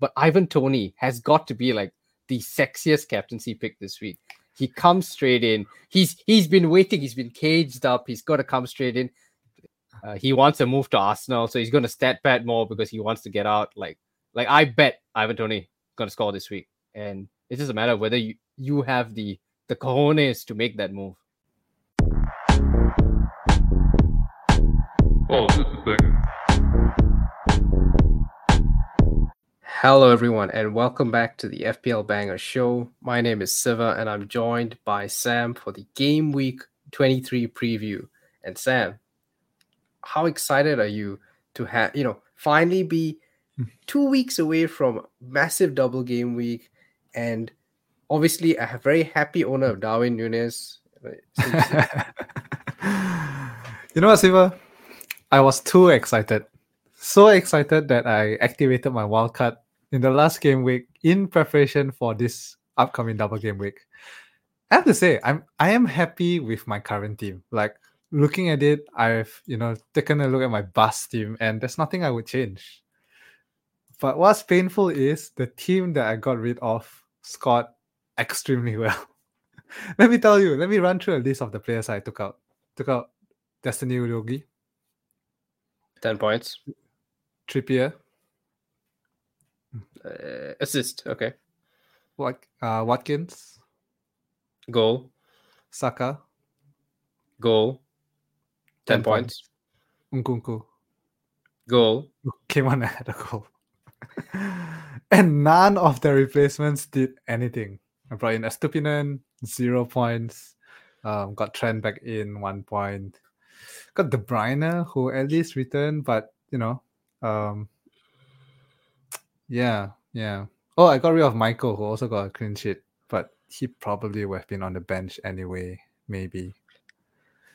but Ivan Toney has got to be like the sexiest captaincy pick this week. He comes straight in. He's he's been waiting. He's been caged up. He's got to come straight in. Uh, he wants to move to Arsenal, so he's going to stat pad more because he wants to get out. Like like I bet Ivan Toney going to score this week, and it's just a matter of whether you you have the the cojones to make that move. Oh, just a second. Hello, everyone, and welcome back to the FPL Banger Show. My name is Siva, and I'm joined by Sam for the Game Week 23 preview. And Sam, how excited are you to have, you know, finally be hmm. two weeks away from massive double game week? And obviously, a very happy owner of Darwin Núñez. you know what, Siva? I was too excited. So excited that I activated my wildcard in the last game week in preparation for this upcoming double game week. I have to say, I'm I am happy with my current team. Like looking at it, I've you know taken a look at my bus team, and there's nothing I would change. But what's painful is the team that I got rid of scored extremely well. let me tell you, let me run through a list of the players I took out. Took out Destiny Udogie, 10 points. Trippier, Uh, assist. Okay. Wat, uh, Watkins, Goal. Saka, Goal. 10, 10 points. Nkunku. Goal. Came on ahead a goal. and none of the replacements did anything. I brought in Estupiñán, zero points. Um, got Trent back in, one point. Got De Bruyne, who at least returned, but you know, um, yeah, yeah. Oh, I got rid of Michael, who also got a clean sheet, but he probably would have been on the bench anyway, maybe.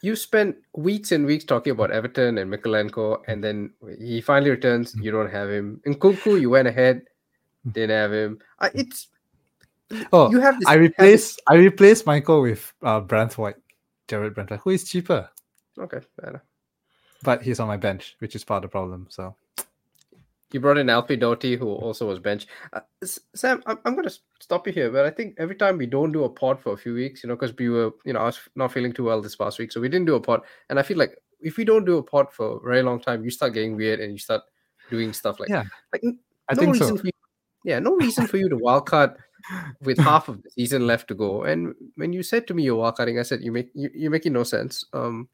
You spent weeks and weeks talking about Everton and Mykolenko, and then he finally returns. You don't have him. Nkunku, you went ahead, didn't have him. Uh, it's Oh, you have this. I replaced I replaced Michael with uh Branthwaite, Jarrad Branthwaite, who is cheaper, Okay, fair enough. but he's on my bench, which is part of the problem. So You brought in Alfie Doughty, who also was bench. Uh, Sam, I'm, I'm going to stop you here, but I think every time we don't do a pod for a few weeks, you know, because we were, you know, I was not feeling too well this past week, so we didn't do a pod. And I feel like if we don't do a pod for a very long time, you start getting weird and you start doing stuff like Yeah, like I no think reason so. for you, yeah, no reason for you to wildcard with half of the season left to go. And when you said to me you're wildcarding, I said you make you, you're making no sense. Um,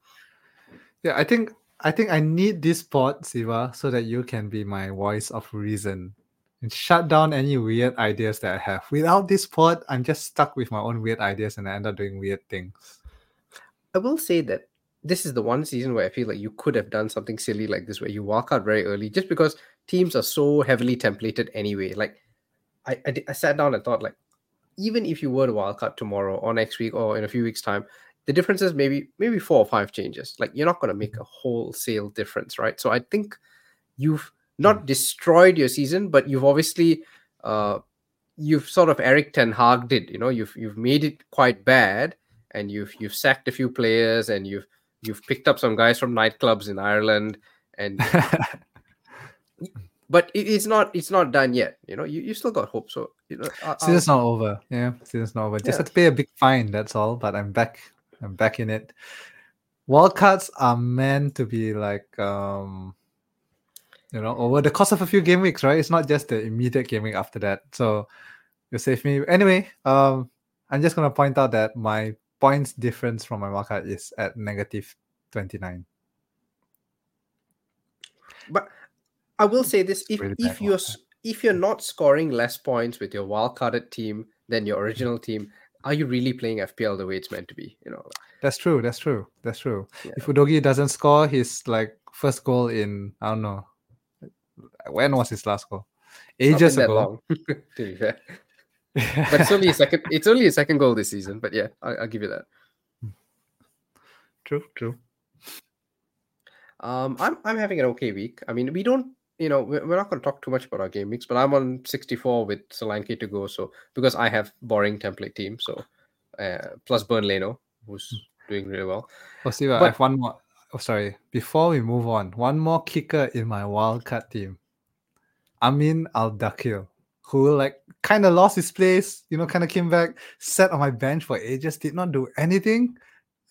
Yeah, I think I think I need this pod, Siva, so that you can be my voice of reason and shut down any weird ideas that I have. Without this pod, I'm just stuck with my own weird ideas and I end up doing weird things. I will say that this is the one season where I feel like you could have done something silly like this, where you walk out very early, just because teams are so heavily templated anyway. Like, I I, I sat down and thought, like, even if you were to wildcard tomorrow or next week or in a few weeks' time, the difference is maybe maybe four or five changes. Like, you're not going to make a wholesale difference, right? So I think you've not destroyed your season, but you've obviously uh you've sort of Erik Ten Hag did, you know, you've you've made it quite bad and you've you've sacked a few players and you've you've picked up some guys from nightclubs in Ireland and but it, it's not it's not done yet you know you, you still got hope so you know I- I'll- Season's not over. Yeah, season's not over. Just Yeah. have to pay a big fine. That's all. But I'm back. I'm back in it. Wildcards are meant to be like um you know over the course of a few game weeks, right? It's not just the immediate game week after that. So you save me anyway. Um, I'm just gonna point out that my points difference from my wildcard is at negative twenty nine. but I will say this if really if you're wildcard. if you're not scoring less points with your wildcarded team than your original team are you really playing FPL the way it's meant to be you know That's true. That's true. That's true. Yeah. If Udogie doesn't score his like first goal in I don't know when was his last goal? Ages ago. to be fair but it's only a second it's only a second goal this season but yeah I, I'll give you that true. True. Um, I'm I'm having an okay week. I mean, we don't, you know, we're, not going to talk too much about our game weeks, but I'm on 64 with Solanke to go. So because I have boring template team, so uh, plus Bernd Leno, who's doing really well. Oh, Siva, I have one more. Oh, sorry. Before we move on, one more kicker in my wildcard team. Ameen Al Dakhil. who like kind of lost his place, you know, kind of came back, sat on my bench for ages, did not do anything.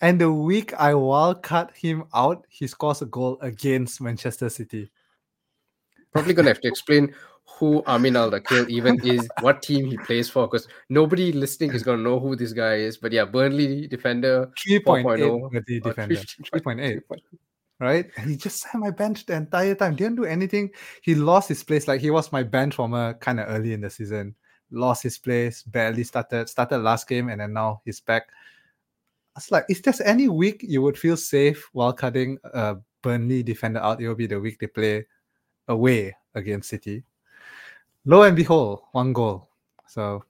And the week I wild cut him out, he scores a goal against Manchester City. Probably gonna have to explain who Ameen Al Dakhil even is, what team he plays for, because nobody listening is gonna know who this guy is. But yeah, Burnley defender, 3.8 with the defender. 3.8. Right? And he just sat my bench the entire time. Didn't do anything. He lost his place. Like he was my bench warmer kind of early in the season. Lost his place, barely started, started last game, and then now he's back. It's like, is there any week you would feel safe while cutting a Burnley defender out? It will be the week they play away against City lo and behold, one goal. So,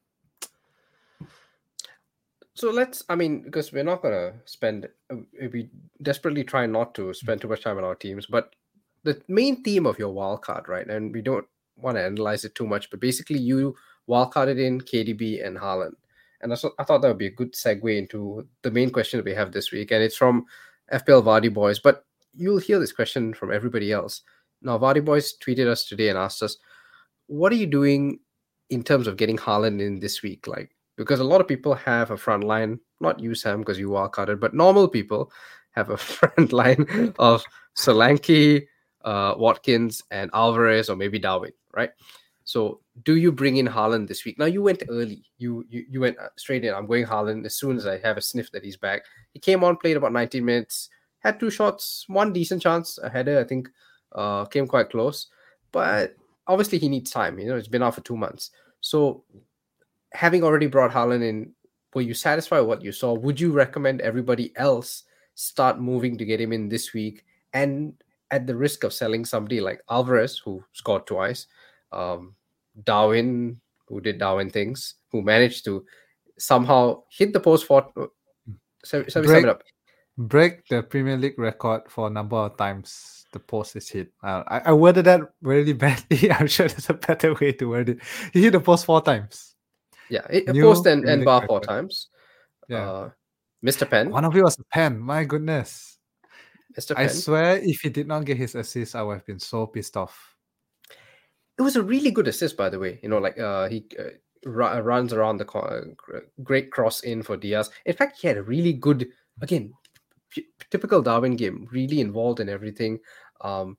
so let's. I mean, because we're not gonna spend. Uh, we desperately try not to spend too much time on our teams, but the main theme of your wild card, right? And we don't want to analyze it too much, but basically, you wildcarded in KDB and Haaland. And I, I thought that would be a good segue into the main question that we have this week. And it's from FPL Vardy Boys, but you'll hear this question from everybody else. Now, Vardy Boys tweeted us today and asked us, what are you doing in terms of getting Haaland in this week? Like, because a lot of people have a front line, not you, Sam, because you are cutted, but normal people have a front line of Solanke, uh, Watkins, and Alvarez, or maybe Darwin, right? So, do you bring in Haaland this week? Now, you went early. You you, you went uh, straight in. I'm going Haaland as soon as I have a sniff that he's back. He came on, played about 19 minutes, had two shots, one decent chance, a header, I think, uh, came quite close. But obviously he needs time. You know, it's been out for two months. So having already brought Haaland in, were you satisfied with what you saw? Would you recommend everybody else start moving to get him in this week? And at the risk of selling somebody like Alvarez, who scored twice, um, Darwin, who did Darwin things, who managed to somehow hit the post for. So, so break, up. break the Premier League record for a number of times the post is hit. Uh, I, I worded that really badly. I'm sure there's a better way to word it. He hit the post four times. Yeah, it, post and, and bar four times. Yeah. Uh, Mr. Penn. One of you was a pen. My goodness. Mr. Penn. I swear, if he did not get his assist, I would have been so pissed off. It was a really good assist, by the way. You know, like uh, he uh, runs around the corner, great cross in for Diaz. In fact, he had a really good, again, typical Darwin game, really involved in everything. Um,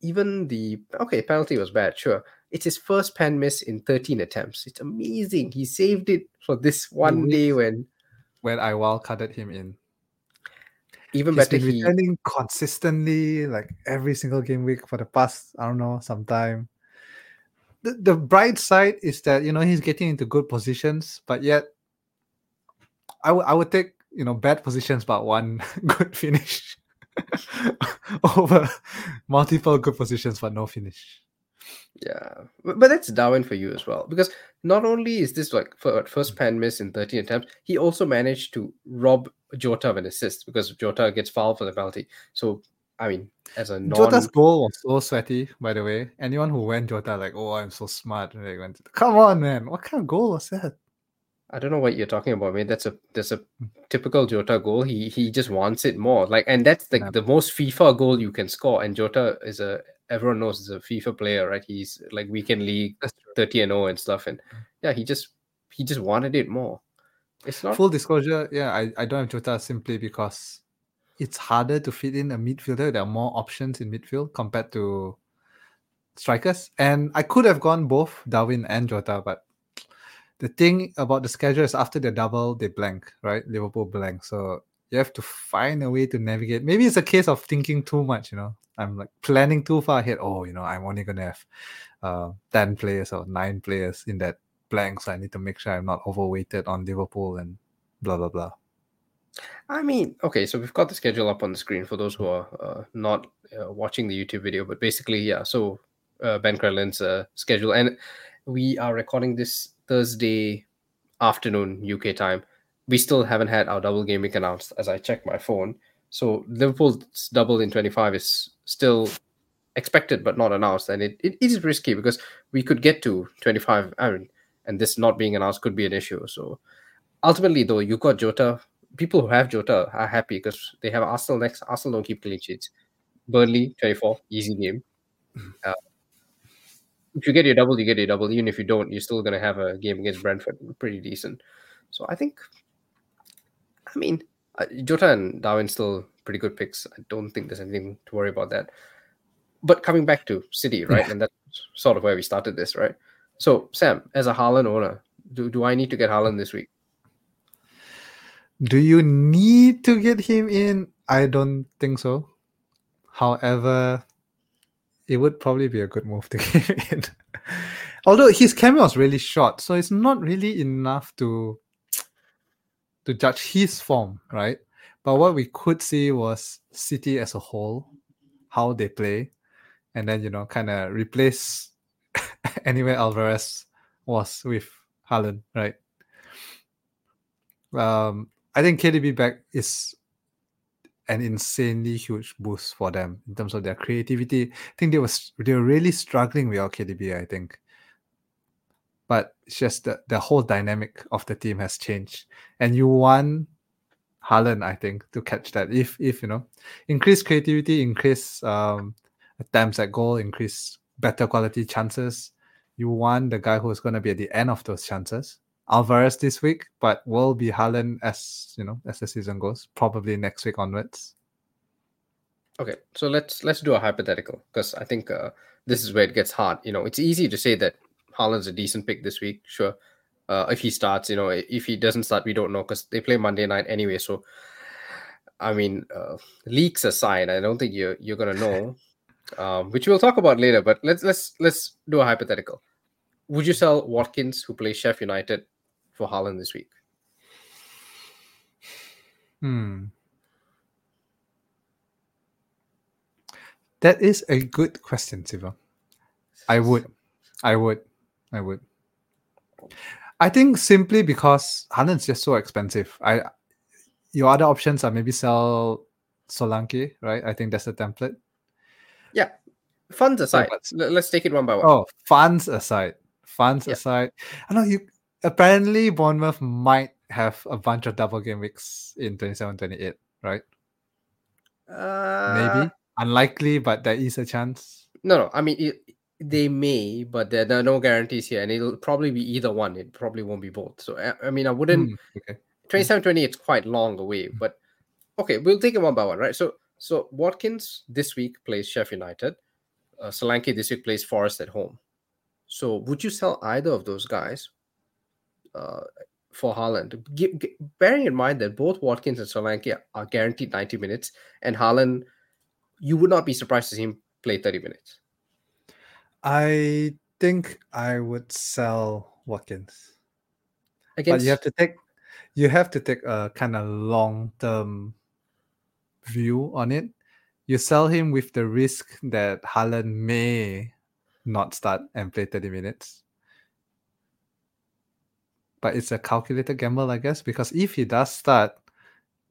even the okay penalty was bad, sure. It's his first pen miss in 13 attempts. It's amazing. He saved it for this one day when when I wild carded him in. Even He's better, been returning he... consistently, like every single game week for the past I don't know some time. The, the bright side is that you know he's getting into good positions, but yet I would I would take you know bad positions but one good finish over multiple good positions but no finish. Yeah, but that's Darwin for you as well because not only is this like first mm. pen miss in 13 attempts, he also managed to rob Jota of an assist because Jota gets fouled for the penalty. So I mean, as a non... Jota's goal was so sweaty, by the way. Anyone who went Jota like, oh, I'm so smart. Like, went, Come on, man! What kind of goal was that? I don't know what you're talking about, man. That's a that's a typical Jota goal. He he just wants it more. Like, and that's the, yeah. the most FIFA goal you can score. And Jota is a everyone knows is a FIFA player, right? He's like weekend league, thirty and 0 and stuff. And mm. yeah, he just he just wanted it more. It's not full disclosure. Yeah, I, I don't have Jota simply because it's harder to fit in a midfielder. There are more options in midfield compared to strikers. And I could have gone both Darwin and Jota, but the thing about the schedule is after the double they blank, right? Liverpool blank. So you have to find a way to navigate. Maybe it's a case of thinking too much, you know. I'm like planning too far ahead. Oh, you know, I'm only gonna have uh, 10 players or nine players in that blank. So I need to make sure I'm not overweighted on Liverpool and blah blah blah. I mean, okay, so we've got the schedule up on the screen for those who are uh, not uh, watching the YouTube video, but basically, yeah. So uh, Ben Crellin's uh, schedule, and we are recording this Thursday afternoon UK time. We still haven't had our double game week announced as I check my phone. So Liverpool's double in 25 is still expected but not announced. And it, it is risky because we could get to 25 I mean, and this not being announced could be an issue. So ultimately, though, you got Jota. People who have Jota are happy because they have Arsenal next. Arsenal don't keep clean sheets. Burnley, 24, easy game. Uh, if you get your double, you get your double. Even if you don't, you're still going to have a game against Brentford, pretty decent. So I think, I mean, uh, Jota and Darwin still pretty good picks. I don't think there's anything to worry about that. But coming back to City, right, and that's sort of where we started this, right? So Sam, as a Haaland owner, do do I need to get Haaland this week? Do you need to get him in? I don't think so. However, it would probably be a good move to him in. Although his cameo was really short, so it's not really enough to to judge his form, right? But what we could see was City as a whole, how they play, and then you know, kind of replace anywhere Alvarez was with Haaland, right? Um, I think KDB back is an insanely huge boost for them in terms of their creativity. I think they was they were really struggling without KDB. I think, but it's just the the whole dynamic of the team has changed, and you want Haaland, I think, to catch that. If if you know, increase creativity, increase um, attempts at goal, increase better quality chances. You want the guy who's going to be at the end of those chances. Alvarez this week, but will be Haaland as you know as the season goes, probably next week onwards. Okay, so let's let's do a hypothetical because I think uh, this is where it gets hard. You know, it's easy to say that Haaland's a decent pick this week, sure. Uh, if he starts, you know, if he doesn't start, we don't know because they play Monday night anyway. So, I mean, uh, leaks aside, I don't think you're you're gonna know, um, which we'll talk about later. But let's let's let's do a hypothetical. Would you sell Watkins, who plays Sheff United, for Haaland this week? Hmm. That is a good question, Siva. I would. I would. I would. I think simply because Haaland's just so expensive. I your other options are maybe sell Solanke, right? I think that's the template. Yeah. Funds aside. Yeah, let's take it one by one. Oh, funds aside. Funds yeah. aside. I know you apparently Bournemouth might have a bunch of double game weeks in 27 28, right? Uh, Maybe. Unlikely, but there is a chance. No, no. I mean, it, they may, but there, there, are no guarantees here. And it'll probably be either one. It probably won't be both. So, I, I mean, I wouldn't. Mm, okay. 27 28 is quite long away, hmm. but okay, we'll take it one by one, right? So, so Watkins this week plays Sheff United. Uh, Solanke this week plays Forest at home. So, would you sell either of those guys uh, for Haaland. G- g- bearing in mind that both Watkins and Solanke are guaranteed 90 minutes, and Haaland, you would not be surprised to see him play 30 minutes. I think I would sell Watkins. Against... But you have to take you have to take a kind of long term view on it. You sell him with the risk that Haaland may not start and play 30 minutes but it's a calculated gamble, I guess, because if he does start,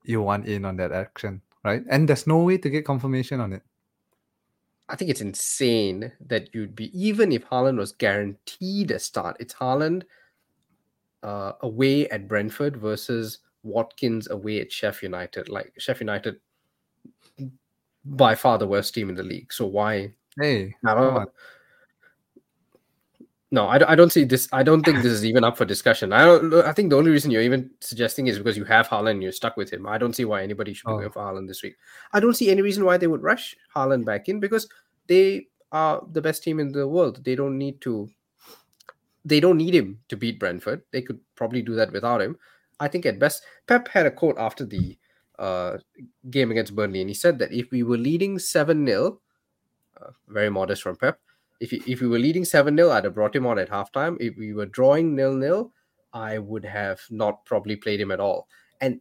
you want in on that action, right? And there's no way to get confirmation on it. I think it's insane that you'd be even if Haaland was guaranteed a start. It's Haaland uh, away at Brentford versus Watkins away at Sheff United. Like Sheff United, by far the worst team in the league. So why? Hey, I don't. No, I, I don't see this. I don't think this is even up for discussion. I don't. I think the only reason you're even suggesting is because you have Haaland, you're stuck with him. I don't see why anybody should be oh. going for Haaland this week. I don't see any reason why they would rush Haaland back in because they are the best team in the world. They don't need to. They don't need him to beat Brentford. They could probably do that without him. I think at best, Pep had a quote after the uh, game against Burnley, and he said that if we were leading seven 0 uh, very modest from Pep if you, if we were leading 7 0, I'd have brought him on at halftime. If we were drawing nil nil, I would have not probably played him at all. And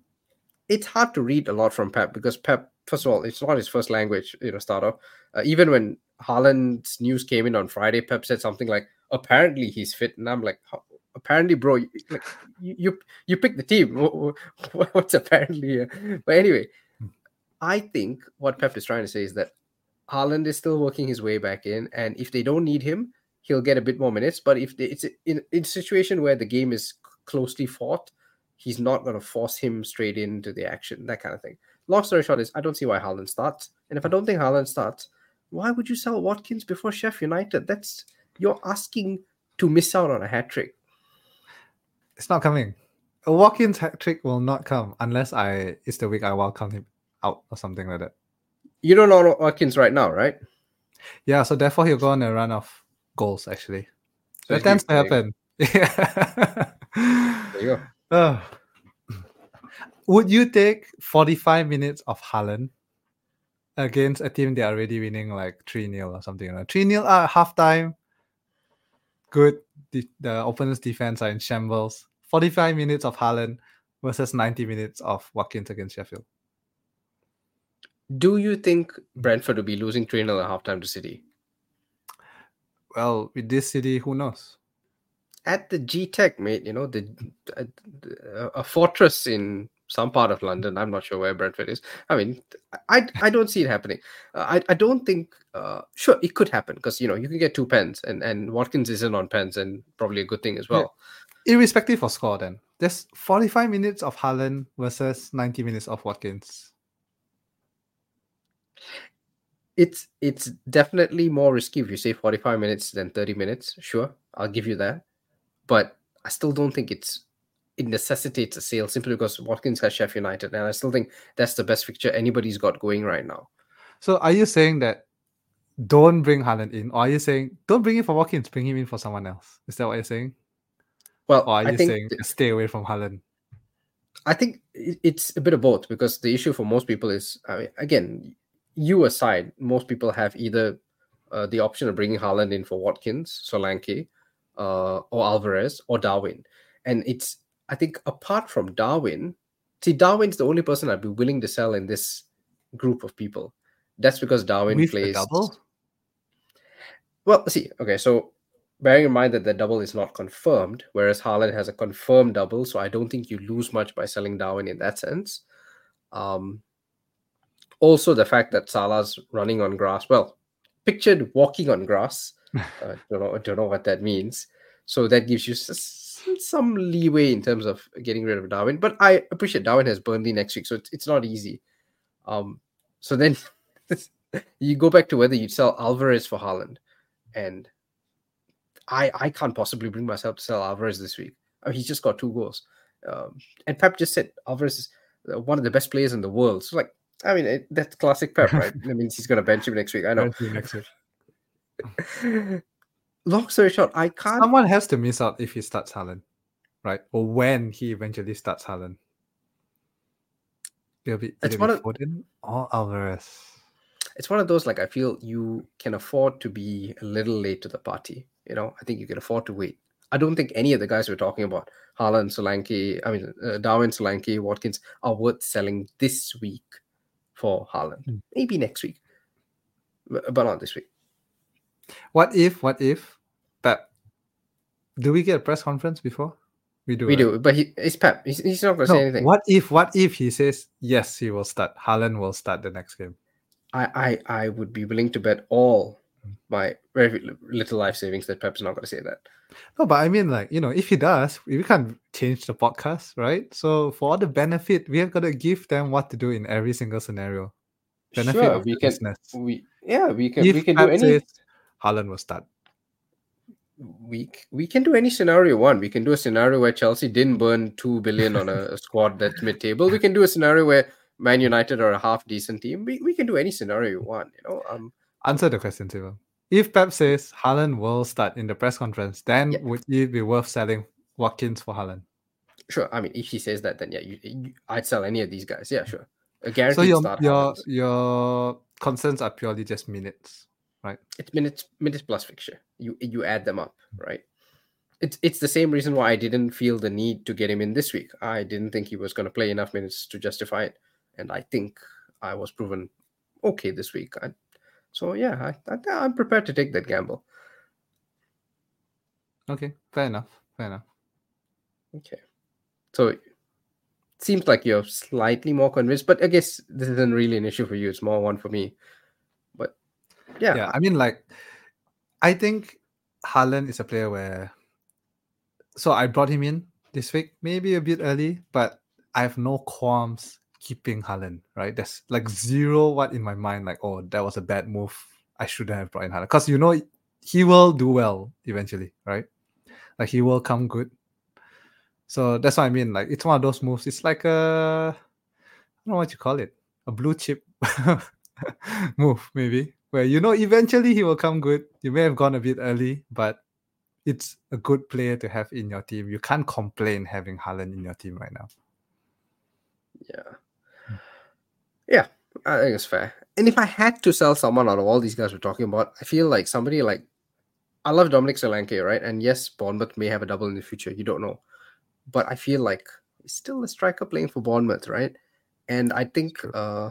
it's hard to read a lot from Pep because Pep, first of all, it's not his first language, you know, start off. Uh, even when Haaland's news came in on Friday, Pep said something like, apparently he's fit. And I'm like, apparently, bro, you, like, you, you, you pick the team. What's apparently here? But anyway, hmm. I think what Pep is trying to say is that Haaland is still working his way back in, and if they don't need him, he'll get a bit more minutes. But if they, it's in, in a situation where the game is closely fought, he's not going to force him straight into the action, that kind of thing. Long story short is I don't see why Haaland starts, and if I don't think Haaland starts, why would you sell Watkins before Sheff United? That's you're asking to miss out on a hat trick. It's not coming. A walk-in hat trick will not come unless I it's the week I welcome him out or something like that. You don't know Watkins right now, right? Yeah, so therefore he'll go on a run of goals actually. So that tends to there you go. happen. Yeah. There you go. Ugh. would you take 45 minutes of Haaland against a team they are already winning like 3 0 or something? Like 3 0 at ah, halftime. Good. The, the opponent's defense are in shambles. 45 minutes of Haaland versus 90 minutes of Watkins against Sheffield. Do you think Brentford will be losing 3 0 at halftime to City? Well, with this city, who knows? At the Gtech, mate, you know, the, uh, a fortress in some part of London. I'm not sure where Brentford is. I mean, I I don't see it happening. Uh, I I don't think. Uh, sure, it could happen because you know you can get two pens, and and Watkins isn't on pens, and probably a good thing as Yeah. well. Irrespective of score, then. There's 45 minutes of Haaland versus 90 minutes of Watkins. It's it's definitely more risky if you say 45 minutes than 30 minutes. Sure, I'll give you that, but I still don't think it's it necessitates a sale simply because Watkins has Sheff United, and I still think that's the best fixture anybody's got going right now. So are you saying that don't bring Haaland in? Or are you saying don't bring him for Watkins, bring him in for someone else? Is that what you're saying? Well, Or are I you saying th- stay away from Haaland? I think it's a bit of both because the issue for most people is, I mean, again, you aside, most people have either uh, the option of bringing Haaland in for Watkins, Solanke, uh, or Alvarez, or Darwin. And it's, I think, apart from Darwin, see, Darwin's the only person I'd be willing to sell in this group of people. That's because Darwin With plays double? well, see, okay, so bearing in mind that the double is not confirmed, whereas Haaland has a confirmed double, so I don't think you lose much by selling Darwin in that sense. Um, also, the fact that Salah's running on grass, well, pictured walking on grass. uh, don't know, don't know what that means. So that gives you some leeway in terms of getting rid of Darwin. But I appreciate Darwin has Burnley next week, so it's, it's not easy. Um, so then you go back to whether you sell Alvarez for Haaland, and I I can't possibly bring myself to sell Alvarez this week. I mean, he's just got two goals, um, and Pep just said Alvarez is uh, one of the best players in the world. So like, I mean, it, that's classic Pep, right? that means he's going to bench him next week. I know. Next week. Long story short, I can't. Someone has to miss out if he starts Haaland, right? Or when he eventually starts Haaland. It'll be It's either one of- Foden or Alvarez. It's one of those like I feel you can afford to be a little late to the party. You know, I think you can afford to wait. I don't think any of the guys we're talking about, Haaland, Solanke, I mean, uh, Darwin, Solanke, Watkins, are worth selling this week for Haaland. Hmm. Maybe next week, but but not this week. What if? What if? Pep, do we get a press conference before? We do. We right? do, but he, it's Pep. He's, he's not going to No, say anything. what if? What if he says yes? He will start. Haaland will start the next game. I, I, I would be willing to bet all my very little life savings that Pep's not going to say that. No, but I mean, like you know, if he does, we can't change the podcast, right? So for all the benefit, we are gonna give them what to do in every single scenario. Benefit Sure, of we can. business. We yeah, we can. If we can do any. says Haaland will start. we we can do any scenario one. We can do a scenario where Chelsea didn't burn two billion on a, a squad that's mid-table. We can do a scenario where Man United are a half decent team. We, we can do any scenario you want. You know, um, Answer the question, Siva. If Pep says Haaland will start in the press conference, then Yeah. would it be worth selling Watkins for Haaland? sure. I mean, if he says that, then yeah, you, you, I'd sell any of these guys. Yeah, sure. A guaranteed So your start. your your concerns are purely just minutes. Right? It's minutes minutes plus fixture. You you add them up, right? It's it's the same reason why I didn't feel the need to get him in this week. I didn't think he was going to play enough minutes to justify it, and I think I was proven okay this week. I, so yeah, I, I, I'm prepared to take that gamble. Okay, fair enough. Fair enough. Okay, so it seems like you're slightly more convinced, but I guess this isn't really an issue for you. It's more one for me. But yeah, yeah, I mean, like, I think Haaland is a player where. So I brought him in this week, maybe a bit early, but I have no qualms keeping Haaland. Right, there's like zero what in my mind, like, oh, that was a bad move. I shouldn't have brought in Haaland because you know he will do well eventually, right? Like he will come good. So that's what I mean. Like it's one of those moves. It's like a I don't know what you call it, a blue chip move, maybe. Where you know eventually he will come good. You may have gone a bit early, but it's a good player to have in your team. You can't complain having Haaland in your team right now. Yeah. Yeah, I think it's fair. And if I had to sell someone out of all these guys we're talking about, I feel like somebody like I love Dominic Solanke, right? And yes, Bournemouth may have a double in the future. You don't know. But I feel like he's still a striker playing for Bournemouth, right? And I think uh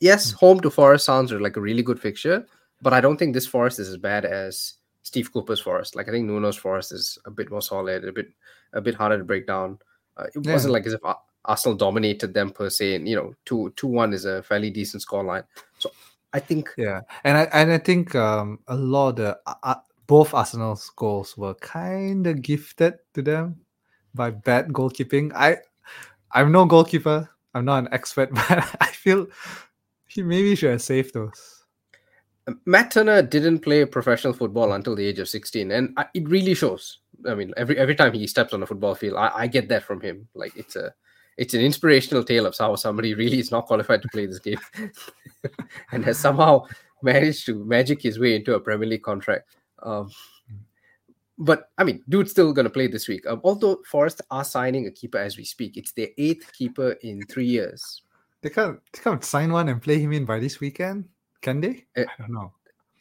yes, home to Forest sounds like a really good fixture, but I don't think this Forest is as bad as Steve Cooper's Forest. Like I think Nuno's Forest is a bit more solid, a bit a bit harder to break down. Uh, it Yeah. wasn't like as if Ar- Arsenal dominated them per se. And you know, two two one is a fairly decent scoreline. So I think Yeah, and I and I think um a lot of the uh, uh, both Arsenal's goals were kind of gifted to them by bad goalkeeping. I I'm no goalkeeper. I'm not an expert, but I feel he maybe should have saved those. Matt Turner didn't play professional football until the age of 16, and I, it really shows. I mean, every every time he steps on a football field, I, I get that from him. Like it's a it's an inspirational tale of how somebody really is not qualified to play this game and has somehow managed to magic his way into a Premier League contract. Um, but I mean, dude's still going to play this week. Um, although Forest are signing a keeper as we speak, it's their eighth keeper in three years. They can't they can't sign one and play him in by this weekend, can they? Eh, I don't know.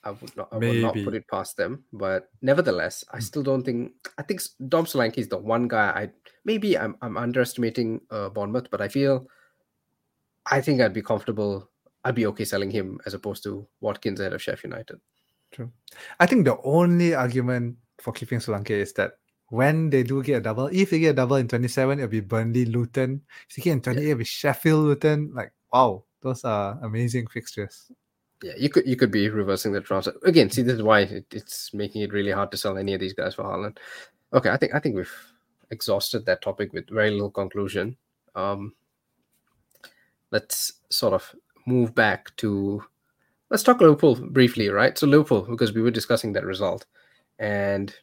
I would not, I would not put it past them, but nevertheless, I still don't think. I think S- Dom Solanke is the one guy. I maybe I'm I'm underestimating uh, Bournemouth, but I feel, I think I'd be comfortable. I'd be okay selling him as opposed to Watkins ahead of Sheffield United. True. I think the only argument for keeping Solanke is that when they do get a double, if they get a double in 27, it'll be Burnley Luton. If they get in 28, it'll be Sheffield Luton. Like, wow, those are amazing fixtures. Yeah, you could you could be reversing the transfer again. See, this is why it, it's making it really hard to sell any of these guys for Haaland. Okay, I think I think we've exhausted that topic with very little conclusion. Um, let's sort of move back to let's talk Liverpool briefly, right? So Liverpool, because we were discussing that result, and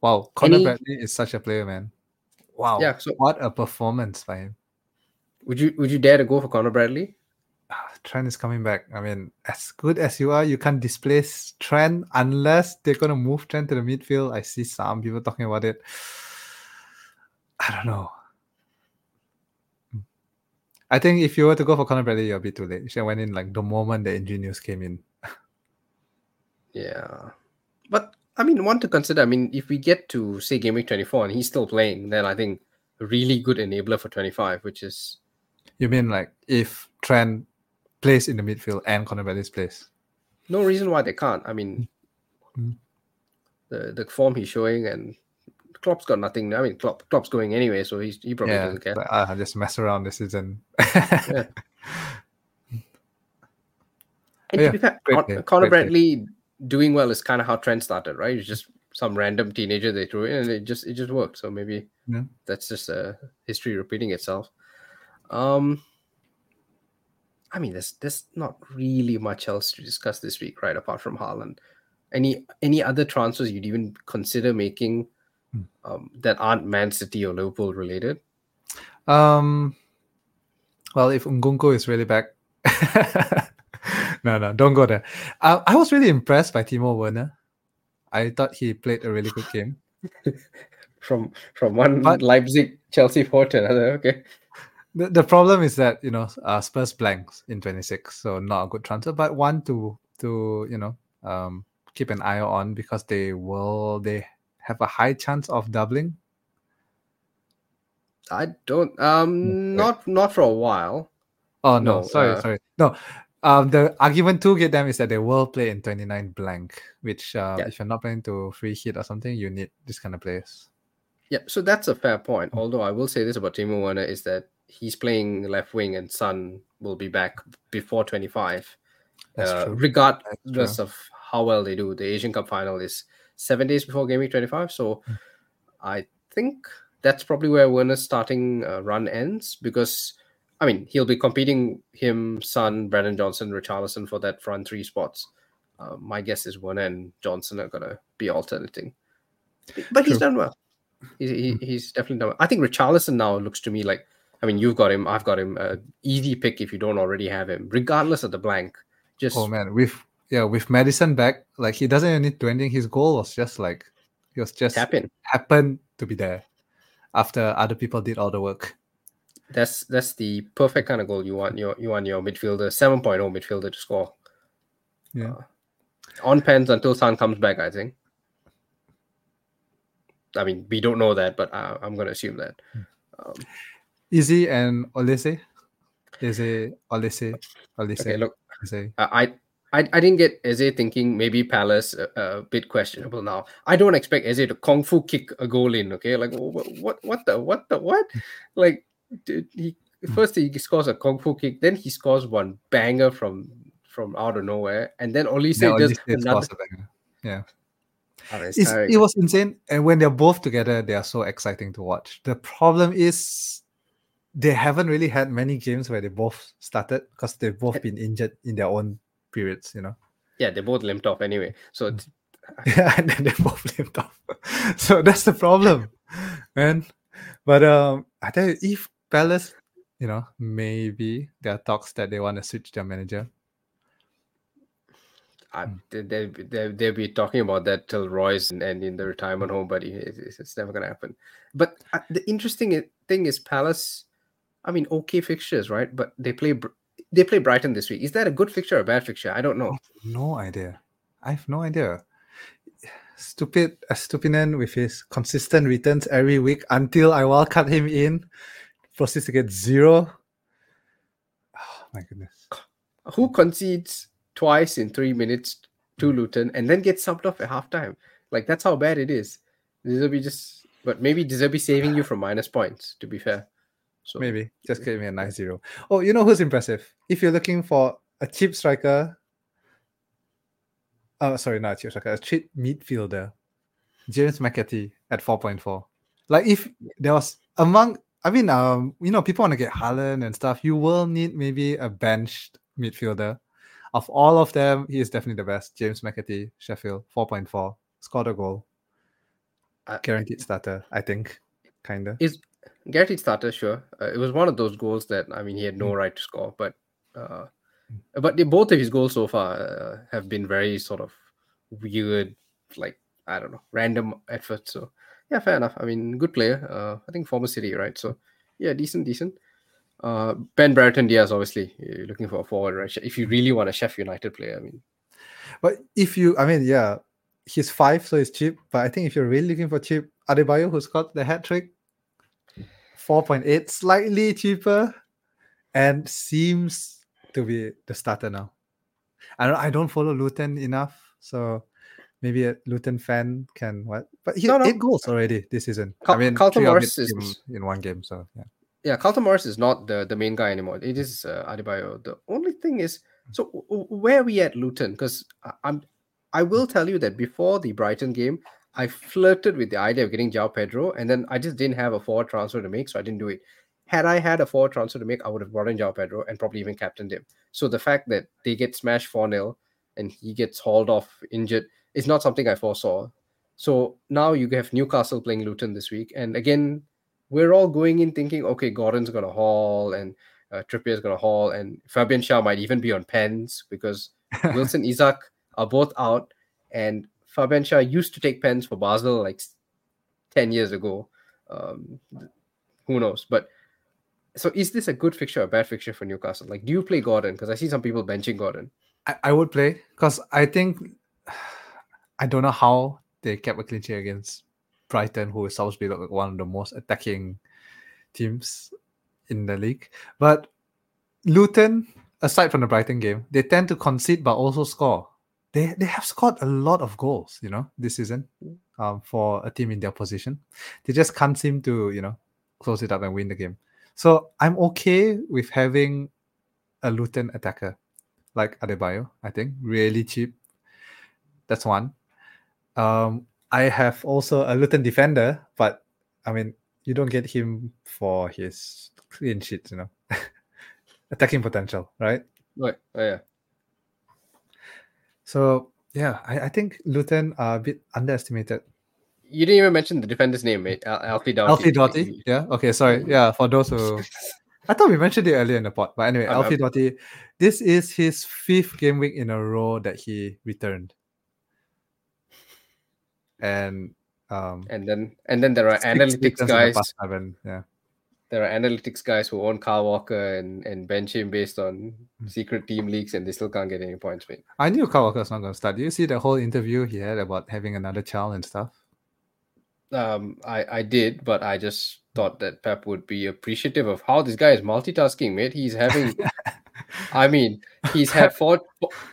Wow, Conor Any- Bradley is such a player, man. Wow. yeah. So What a performance by him. would you would you dare to go for Conor Bradley? Ah, Trent is coming back. I mean, as good as you are, you can't displace Trent unless they're gonna move Trent to the midfield. I see some people talking about it. I don't know. I think if you were to go for Conor Bradley, you're a bit too late. She went in like the moment the news came in. Yeah, but I mean, one to consider. I mean, if we get to say game week twenty four and he's still playing, then I think a really good enabler for twenty five, which is You mean like if Trent plays in the midfield and Conor Bradley's plays? no reason why they can't. I mean, Mm. the the form he's showing and Klopp's got nothing. I mean, Klopp Klopp's going anyway, so he's he probably yeah, doesn't care. like, ah, just mess around this season. And Yeah, to be fair, Con- play, Conor great play. Bradley doing well is kind of how Trent started, right? He's just some random teenager they threw in, and it just it just worked. So maybe Yeah. that's just uh, history repeating itself. Um, I mean, there's there's not really much else to discuss this week, right? Apart from Haaland, any any other transfers you'd even consider making. Um, that aren't Man City or Liverpool related? Um, well, if Nkunku is really back, no, no, don't go there. Uh, I was really impressed by Timo Werner. I thought he played a really good game. From from one But- Leipzig Chelsea forward to another, okay. The, the problem is that you know uh, Spurs blanks in 26, so not a good transfer, but one to to you know um, keep an eye on because they will they have a high chance of doubling. I don't um not not for a while. Oh no, No, sorry, uh, sorry. No. Um, the argument to get them is that they will play in 29 blank, which uh, Yeah. if you're not playing to free hit or something, you need this kind of players. Yeah, so that's a fair point. Although I will say this about Timo Werner is that he's playing left wing and Son will be back before 25. That's uh, true. Regardless of how well they do, the Asian Cup final is seven days before game week 25. So Mm. I think that's probably where Werner's starting uh, run ends because, I mean, he'll be competing him, Son, Brennan Johnson, Richarlison for that front three spots. uh, my guess is Werner and Johnson are gonna be alternating. But he's done well. He, he, he's definitely done well. I think Richarlison now looks to me like I mean you've got him, I've got him. Uh, easy pick if you don't already have him, regardless of the blank. Just Oh man, with yeah, with Maddison back, like he doesn't even need to anything. His goal was just like he was just in. happened to be there after other people did all the work. That's that's the perfect kind of goal you want your you want your midfielder 7.0 midfielder to score. Yeah. Uh, on pens until Son comes back, I think. I mean, we don't know that, but uh, I'm going to assume that. Hmm. Um, Eze and Olise. Eze, Olise, Olise. okay, look, Olise. I, I I didn't get Eze thinking maybe Palace a, a bit questionable now. I don't expect Eze to kung fu kick a goal in. Okay, like what what what the what the what? Like dude, he hmm. first he scores a kung fu kick, then he scores one banger from from out of nowhere, and then Olise Olise did another. Yeah. Oh, it's It's, tiring. it was insane. And when they're both together, they are so exciting to watch. The problem is they haven't really had many games where they both started because they've both been injured in their own periods, you know. yeah, they both limped off anyway. So Hmm. Yeah, and then they both limped off. So that's the problem, man. But um, I tell you, if Palace, you know, maybe there are talks that they want to switch their manager. I, Hmm. they, they, they, they'll be talking about that till Roy's and, and in the retirement home, but it- it's, it's never going to happen. But uh, the interesting thing is Palace, I mean, okay fixtures, right? But they play they play Brighton this week. Is that a good fixture or a bad fixture? I don't know. No idea. I have no idea. Stupid Stupinen with his consistent returns every week until I will cut him in, proceeds to get zero. Oh my goodness. Who concedes twice in three minutes to Luton and then gets subbed off at halftime? Like, that's how bad it is. Deserby just, but maybe Deserby saving you from minus points, to be fair. So Maybe just give me a nice zero. Oh, you know who's impressive? If you're looking for a cheap striker, oh sorry, not a cheap striker, a cheap midfielder, James McAtee at 4.4. Like if there was among I mean, um, you know, people want to get Haaland and stuff. You will need maybe a benched midfielder. Of all of them, he is definitely the best. James McAtee, Sheffield, 4.4, scored a goal. Uh, Guaranteed starter, I think. Kinda. is guaranteed starter sure. Uh, it was one of those goals that i mean he had no right to score but uh but the, both of his goals so far uh, have been very sort of weird like i don't know random efforts so yeah fair enough. I mean good player uh i think former city right? So yeah decent decent. Uh ben brereton diaz obviously you're looking for a forward right? If you really want a Sheff united player i mean. But if you, I mean, yeah, he's five, so he's cheap. But I think if you're really looking for cheap, Adebayo, who's got the hat trick, 4.8, slightly cheaper, and seems to be the starter now. I don't, I don't follow Luton enough, so maybe a Luton fan can what? But he No, no. eight goals already this season. I mean, Carlton Morris is- in, in one game. So yeah, yeah, Carlton Morris is not the, the main guy anymore. It is uh, Adebayo. The only thing is, so w- w- where are we at Luton? Because I'm, I will tell you that before the Brighton game, I flirted with the idea of getting João Pedro, and then I just didn't have a forward transfer to make, so I didn't do it. Had I had a forward transfer to make, I would have brought in João Pedro and probably even captained him. So the fact that they get smashed 4 0 and he gets hauled off injured is not something I foresaw. So now you have Newcastle playing Luton this week, and again, we're all going in thinking, okay, Gordon's gonna haul and uh, Trippier's gonna haul, and Fabian Schär might even be on pens because Wilson Isak are both out, and Fabian used to take pens for Basel like ten years ago. Um, who knows? But so is this a good fixture or a bad fixture for Newcastle? Like, do you play Gordon? Because I see some people benching Gordon. I, I would play because I think I don't know how they kept a clean sheet against Brighton, who is supposed to be like one of the most attacking teams in the league. But Luton, aside from the Brighton game, they tend to concede but also score. They they have scored a lot of goals, you know, this season um, for a team in their position. They just can't seem to, you know, close it up and win the game. So I'm okay with having a Luton attacker like Adebayo, I think, really cheap. That's one. Um, I have also a Luton defender, but I mean, you don't get him for his clean sheets, you know, attacking potential, right? Right. Oh, yeah. So yeah, I, I think Luton are a bit underestimated. You didn't even mention the defender's name, mate. Al- Alfie Doughty. Alfie Doughty. Yeah. Okay. Sorry. Yeah. For those who, I thought we mentioned it earlier in the pod, but anyway, Um, Alfie um, Doughty. This is his fifth game week in a row that he returned, and um, And then and then there are analytics in the guys. past seven. Yeah. There are analytics guys who own Kyle Walker and, and bench him based on Hmm. secret team leaks and they still can't get any points, mate. I knew Kyle Walker's not going to start. Did you see the whole interview he had about having another child and stuff? Um, I, I did, but I just thought that Pep would be appreciative of how this guy is multitasking, mate. He's having, I mean, he's had four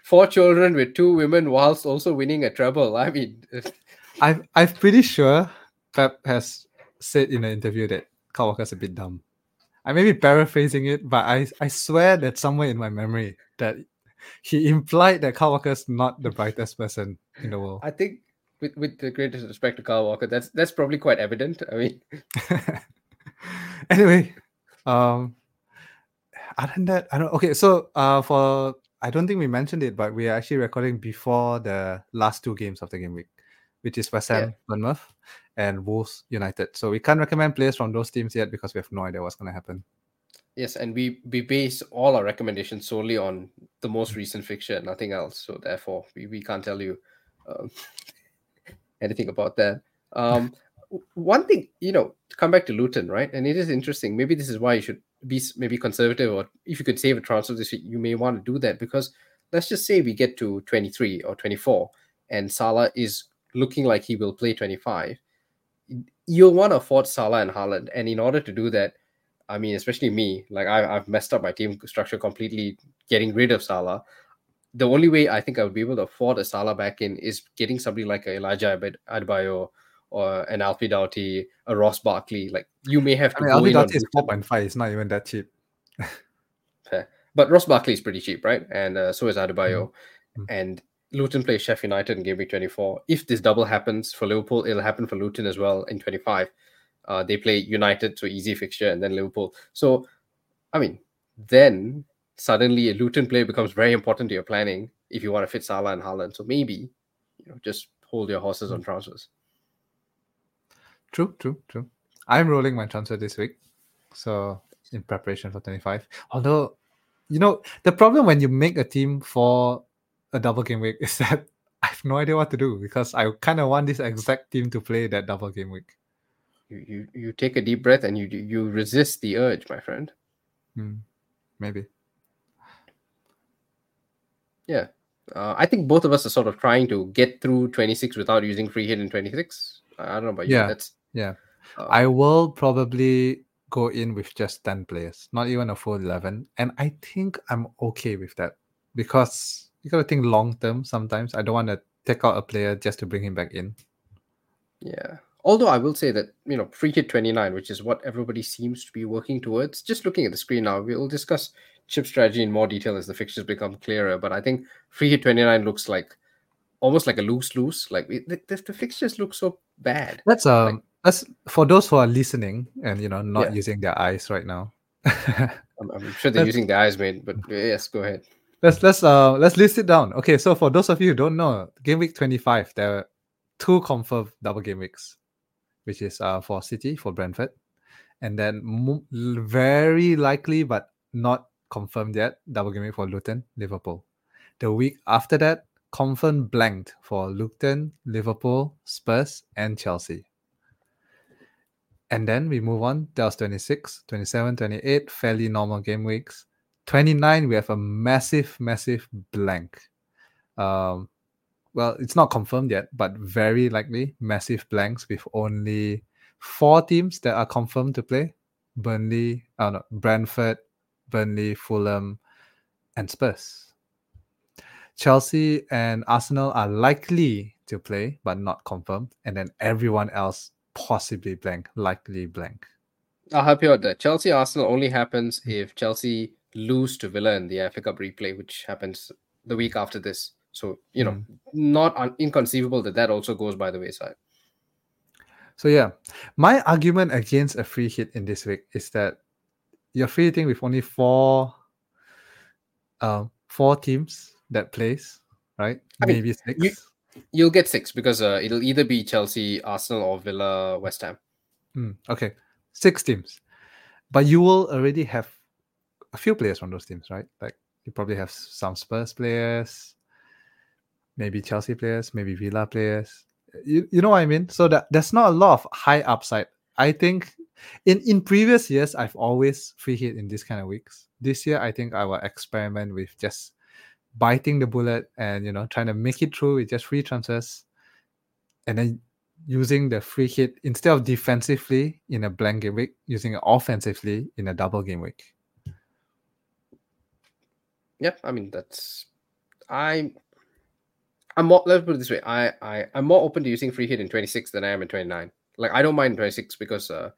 four children with two women whilst also winning a treble. I mean, I I'm pretty sure Pep has said in an interview that Walker's a bit dumb. I may be paraphrasing it, but I I swear that somewhere in my memory that he implied that Kyle Walker's not the brightest person in the world. I think with, with the greatest respect to Kyle Walker, that's that's probably quite evident. I mean, anyway, um, other than that, I don't. Okay, so uh, for I don't think we mentioned it, but we are actually recording before the last two games of the game week, which is West Ham, Yeah. Bournemouth, and Wolves United. So we can't recommend players from those teams yet because we have no idea what's going to happen. yes, and we we base all our recommendations solely on the most recent fixture, nothing else. So therefore, we, we can't tell you um, anything about that. Um, one thing, you know, to come back to Luton, right? And it is interesting. Maybe this is why you should be maybe conservative, or if you could save a transfer this week, you may want to do that because let's just say we get to 23 or 24, and Salah is looking like he will play 25. You'll want to afford Salah and Haaland, and in order to do that, I mean, especially me, like I, I've messed up my team structure completely, getting rid of Salah. The only way I think I would be able to afford a Salah back in is getting somebody like a Elijah Adebayo or an Alfie Doughty, a Ross Barkley. Like you may have to. I mean, Alfie Doughty is four point five. It's not even that cheap. But Ross Barkley is pretty cheap, right? And uh, so is Adebayo. Mhm. And Luton plays Sheffield United in game week 24. If this double happens for Liverpool, it'll happen for Luton as well in 25. Uh, they play United, so easy fixture, and then Liverpool. So, I mean, then suddenly a Luton play becomes very important to your planning if you want to fit Salah and Haaland. So maybe, you know, just hold your horses on transfers. True, true, true. I'm rolling my transfer this week, so in preparation for 25. Although, you know, the problem when you make a team for a double game week is that I have no idea what to do because I kind of want this exact team to play that double game week. You, you, you take a deep breath and you you resist the urge, my friend. Hmm, maybe. Yeah. Uh, I think both of us are sort of trying to get through 26 without using free hit in 26. I I don't know about you. Yeah. That's Yeah. uh, I will probably go in with just 10 players, not even a full 11. And I think I'm okay with that because you got to think long term sometimes. I don't want to take out a player just to bring him back in. yeah. Although I will say that you know free hit 29, which is what everybody seems to be working towards. Just looking at the screen now, we'll discuss chip strategy in more detail as the fixtures become clearer. But I think free hit 29 looks like almost like a loose loose. Like it, the, the, fixtures look so bad. That's um that's for those who are listening and you know not Yeah. using their eyes right now. I'm, I'm sure they're That's- using their eyes, mate. But yes, go ahead. Let's let's uh let's list it down. Okay, so for those of you who don't know, game week 25, there are two confirmed double game weeks, which is uh for City for Brentford, and then very likely but not confirmed yet double game week for Luton Liverpool. The week after that, confirmed blanked for Luton, Liverpool, Spurs, and Chelsea. And then we move on. That was 26, 27, 28, fairly normal game weeks. 29, we have a massive, massive blank. Um, well, it's not confirmed yet, but very likely massive blanks with only four teams that are confirmed to play Burnley, oh no, Brentford, Burnley, Fulham, and Spurs. Chelsea and Arsenal are likely to play, but not confirmed. And then everyone else possibly blank, likely blank. I'll help you out there. Chelsea Arsenal only happens if Chelsea lose to Villa in the FA Cup replay, which happens the week after this. So you know, not un- inconceivable that that also goes by the wayside. So yeah, my argument against a free hit in this week is that you're free hitting with only four, um, four teams that plays, right? I mean, Maybe six. you- You'll get six because uh, it'll either be Chelsea, Arsenal, or Villa, West Ham. Hmm, okay, six teams, but you will already have a few players from those teams, right? Like you probably have some Spurs players, maybe Chelsea players, maybe Villa players. You, you know what I mean? So that there's not a lot of high upside. I think in in previous years I've always free hit in this kind of weeks. This year I think I will experiment with just biting the bullet and you know trying to make it through with just free transfers and then using the free hit instead of defensively in a blank game week, using it offensively in a double game week. Yeah, I mean that's I. I'm more. Let's put it this way. I I I'm more open to using free hit in 26 than I am in 29. Like I don't mind 26 because uh,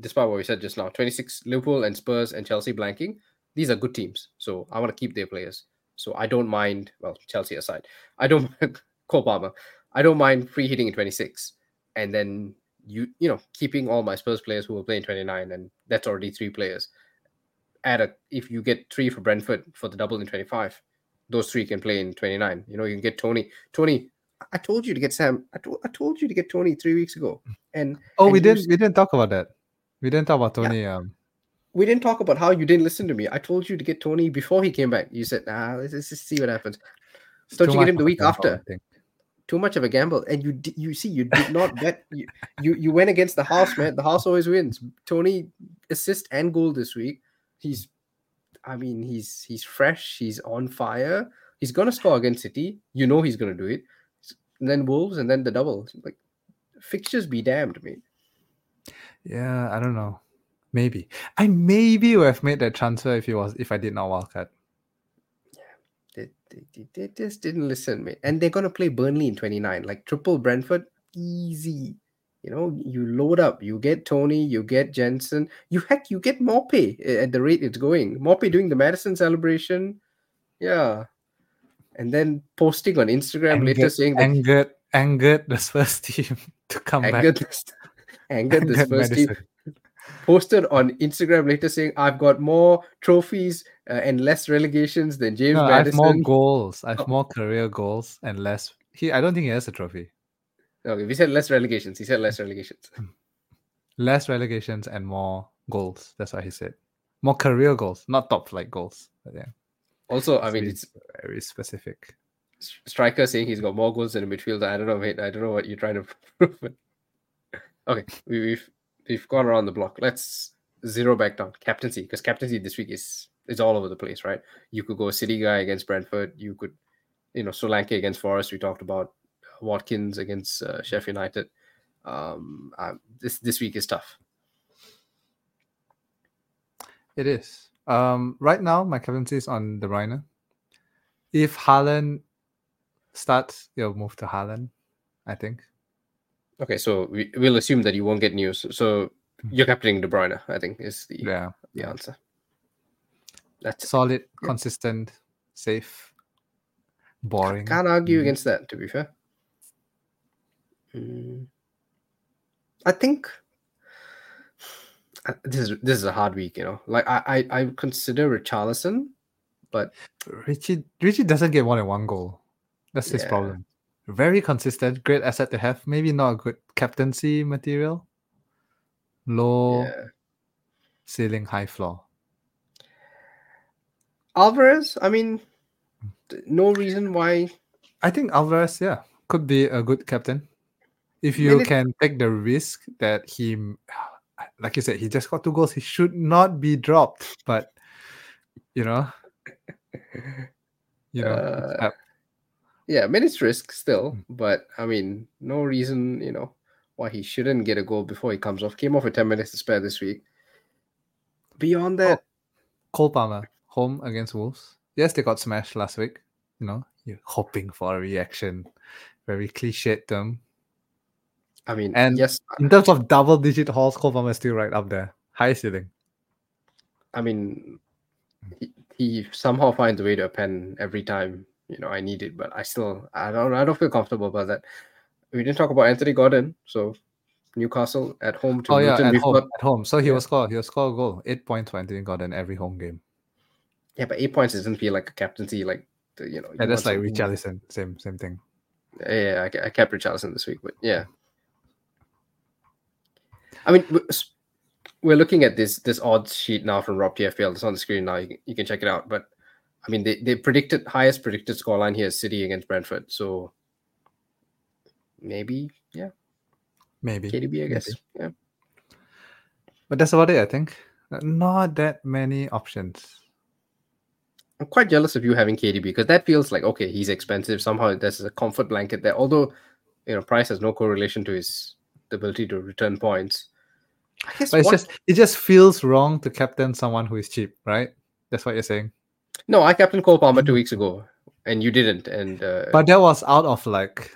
despite what we said just now, 26 Liverpool and Spurs and Chelsea blanking, these are good teams. So I want to keep their players. So I don't mind. Well, Chelsea aside, I don't Cole Palmer. I don't mind free hitting in 26, and then you you know keeping all my Spurs players who will play in 29, and that's already three players. Add a if you get three for Brentford for the double in 25, those three can play in 29. You know you can get Toney. Toney, I told you to get Sam. I, to, I told you to get Toney three weeks ago, and Oh, and we didn't we didn't talk about that. We didn't talk about Toney. Um, we didn't talk about how you didn't listen to me. I told you to get Toney before he came back. You said, "Ah, let's, let's just see what happens." Don't you get him the week after? Too much of a gamble, and you you see you did not bet. You, you you went against the house, man. The house always wins. Toney assist and goal this week. He's, I mean, he's he's fresh. He's on fire. He's gonna score against City. You know he's gonna do it. And then Wolves, and then the double. Like fixtures be damned, mate. Yeah, I don't know. Maybe I maybe would have made that transfer if it was if I did not wildcard. They, they, they- they just didn't listen, mate. And they're gonna play Burnley in 29, like triple Brentford, easy. You know, you load up, you get Toney, you get Jensen, you heck, you get Maupay at the rate it's going. Maupay doing the Maddison celebration, yeah. And then posting on Instagram later saying that angered, angered the first team to come angered back. this, angered this Angered first team. Posted on Instagram later saying, "I've got more trophies uh, and less relegations than James No, I have more Maddison." goals. I have Oh. more career goals and less. He, I don't think he has a trophy. Okay, we said less relegations. He said less relegations. Less relegations and more goals. That's what he said. More career goals, not top flight goals. But yeah, Also, I mean, it's very specific. striker saying he's got more goals than a midfielder. I don't know, mate. I don't know what you're trying to prove. okay, we, we've we've gone around the block. Let's zero back down captaincy because captaincy this week is is all over the place, right? You could go City guy against Brentford. You could, you know, Solanke against Forest. We talked about Watkins against uh, Sheffield United. Um, uh, this this week is tough. It is. Um, right now, my captaincy is on De Bruyne. If Haaland starts, you'll move to Haaland, I think. Okay, so we, we'll assume that you won't get news. So you're captaining De Bruyne. I think is the Yeah. the answer. That's Solid, consistent, safe, boring. Can't argue Mhm. against that, to be fair. Mm. I think uh, this is this is a hard week, you know. Like I I, I consider Richarlison, but Richie Richie doesn't get more than one goal. That's his Yeah. problem. Very consistent, great asset to have. Maybe not a good captaincy material. Low yeah. ceiling, high floor. Alvarez. I mean, no reason why. I think Alvarez, yeah, could be a good captain. If you it- can take the risk that he, like you said, he just got two goals. He should not be dropped. But you know, you know, Uh. Yeah, I mean it's risk still, Mm. but I mean no reason, you know, why he shouldn't get a goal before he comes off. Came off with ten minutes to spare this week. Beyond that, Cole Palmer home against Wolves. Yes, they got smashed last week. You know, you're hoping for a reaction. Very cliched term. I mean, And- yes, In terms of double digit Cole Palmer is still right up there. High ceiling. I mean, he, he somehow finds a way to append every time you know I need it, but I still I don't I don't feel comfortable about that. We didn't talk about Anthony Gordon, so Newcastle at home to Oh yeah, at home. got At home. So he Yeah. will score. He'll score a goal. Eight points for Anthony Gordon every home game. yeah, but eight points doesn't feel like a captaincy like you know, you Yeah, that's like Richarlison. Same same thing. Yeah, I, I kept Richarlison this week, but yeah. I mean, we're looking at this this odds sheet now from Rob TFPL. It's on the screen now. You can, you can check it out. But I mean, they, they predicted highest predicted scoreline here is City against Brentford. So maybe, yeah, Maybe. KDB, I guess. maybe. Yeah. But that's about it, I think. Uh, not that many options. I'm quite jealous of you having KDB because that feels like okay, he's expensive. Somehow there's a comfort blanket there. Although, you know, price has no correlation to his ability to return points. I guess But it's what- just it just feels wrong to captain someone who is cheap, right? That's what you're saying. no, I captained Cole Palmer two weeks ago, and you didn't. And uh, But that was out of like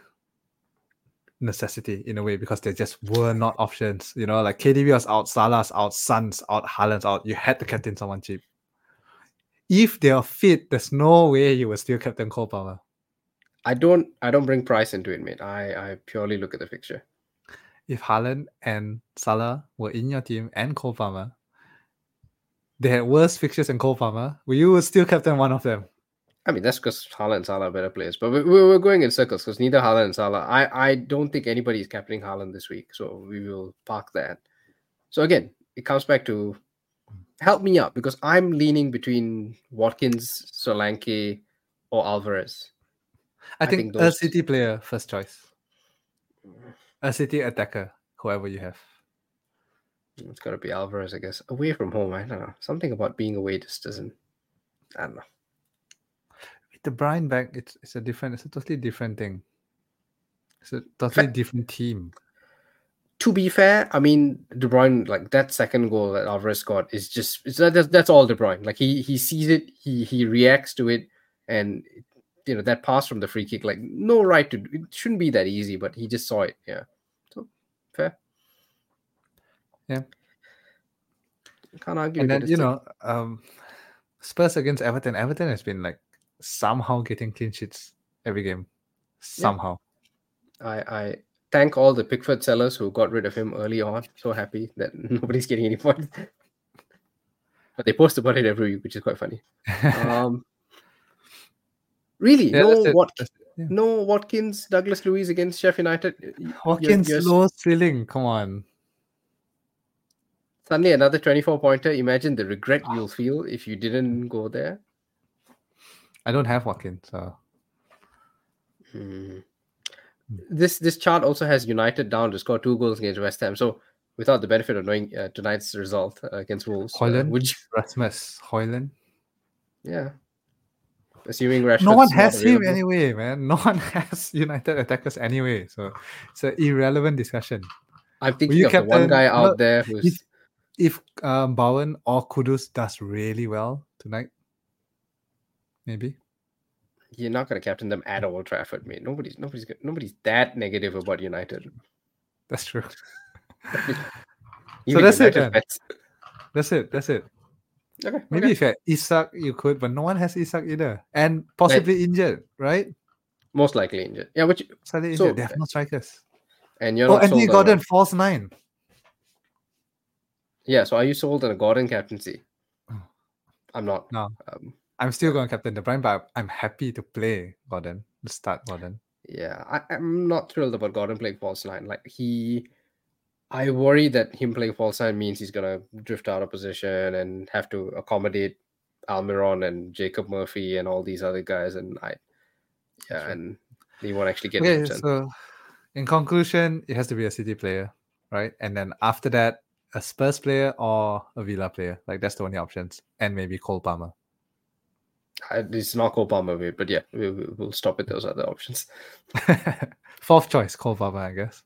necessity in a way because there just were not options. You know, like KDB was out, Salah's out, Son's out, Haaland's out. You had to captain someone cheap. If they are fit, there's no way you will still captain Cole Palmer. I don't, I don't bring price into it, mate. I, I purely look at the fixture. If Haaland and Salah were in your team and Cole Palmer, they had worse fixtures than Cole Palmer, will you would still captain one of them? I mean, that's because Haaland and Salah are better players. But we, we- we're going in circles because neither Haaland and Salah. I, I don't think anybody is captaining Haaland this week, so we will park that. So again, it comes back to help me out because I'm leaning between Watkins, Solanke, or Alvarez. I, I think, think a City player first choice. A City attacker, whoever you have. It's got to be Alvarez, I guess. Away from home, I don't know. Something about being away just doesn't. I don't know. With De Bruyne back, it's it's a different, it's a totally different thing. It's a totally different team. To be fair, I mean, De Bruyne, like that second goal that Alvarez got is just it's, that's, that's all De Bruyne. Like he he sees it, he he reacts to it, and you know that pass from the free kick, like no right to. It shouldn't be that easy, but he just saw it. Yeah, fair. Yeah. Can't argue. And then you know, um, Spurs against Everton. Everton has been like somehow getting clean sheets every game, somehow. I I thank all the Pickford sellers who got rid of him early on. So happy that nobody's getting any points. but they post about it every week, which is quite funny. Um, really, Yeah, no it, Wat- that's it, yeah. no Watkins, Douglas Luiz against Sheffield United. Watkins you're- low ceiling. Come on. Suddenly another 24 pointer. Imagine the regret you'll feel if you didn't go there. I don't have Watkins, so Hmm. This this chart also has United down to score two goals against West Ham. So without the benefit of knowing uh, tonight's result uh, against Wolves, uh, Højlund? would you, Rasmus Højlund. yeah, assuming Rashford's No one has him anyway, man. No one has United attackers anyway, so it's an irrelevant discussion. I'm you thinking of the one captain- guy out there who's if- If um, Bowen or Kudus does really well tonight, maybe. you're not going to captain them at Old Trafford, mate. Nobody's nobody's nobody's that negative about United. That's true. Even that's it United then. That's it. That's it. Okay, Maybe okay. if you had Isak, you could, but no one has Isak either, and possibly injured, right? most likely injured. Yeah, which Slightly So- injured. they have no strikers. and you're Oh, not Anthony sold on Gordon, false nine. Yeah, so are you sold on a Gordon captaincy? Oh. I'm not. No. Um, I'm still going to captain De Bruyne, but I'm happy to play Gordon. To start Gordon. yeah, I, I'm not thrilled about Gordon playing false nine. Like he, I worry that him playing false nine means he's gonna drift out of position and have to accommodate Almiron and Jacob Murphy and all these other guys, and I, yeah, Sure. and he won't actually get Okay, so in conclusion, it has to be a City player, right? And then after that, a Spurs player or a Villa player. Like that's the only options, and maybe Cole Palmer. It's not Cole Palmer, mate, but yeah, we, we'll stop at those other options. Fourth choice, Cole Palmer, I guess.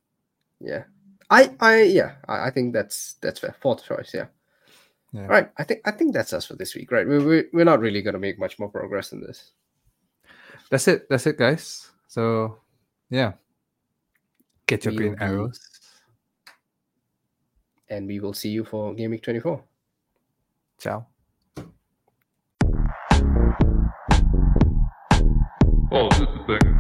Yeah, I, I, yeah, I, I think that's that's fair. Fourth choice, yeah. Yeah. All right, I think I think that's us for this week, right? We, we we're not really gonna make much more progress than this. That's it. That's it, guys. So, yeah, get your We green will be- arrows. and we will see you for Game Week 24. Ciao. Oh, this is the thing.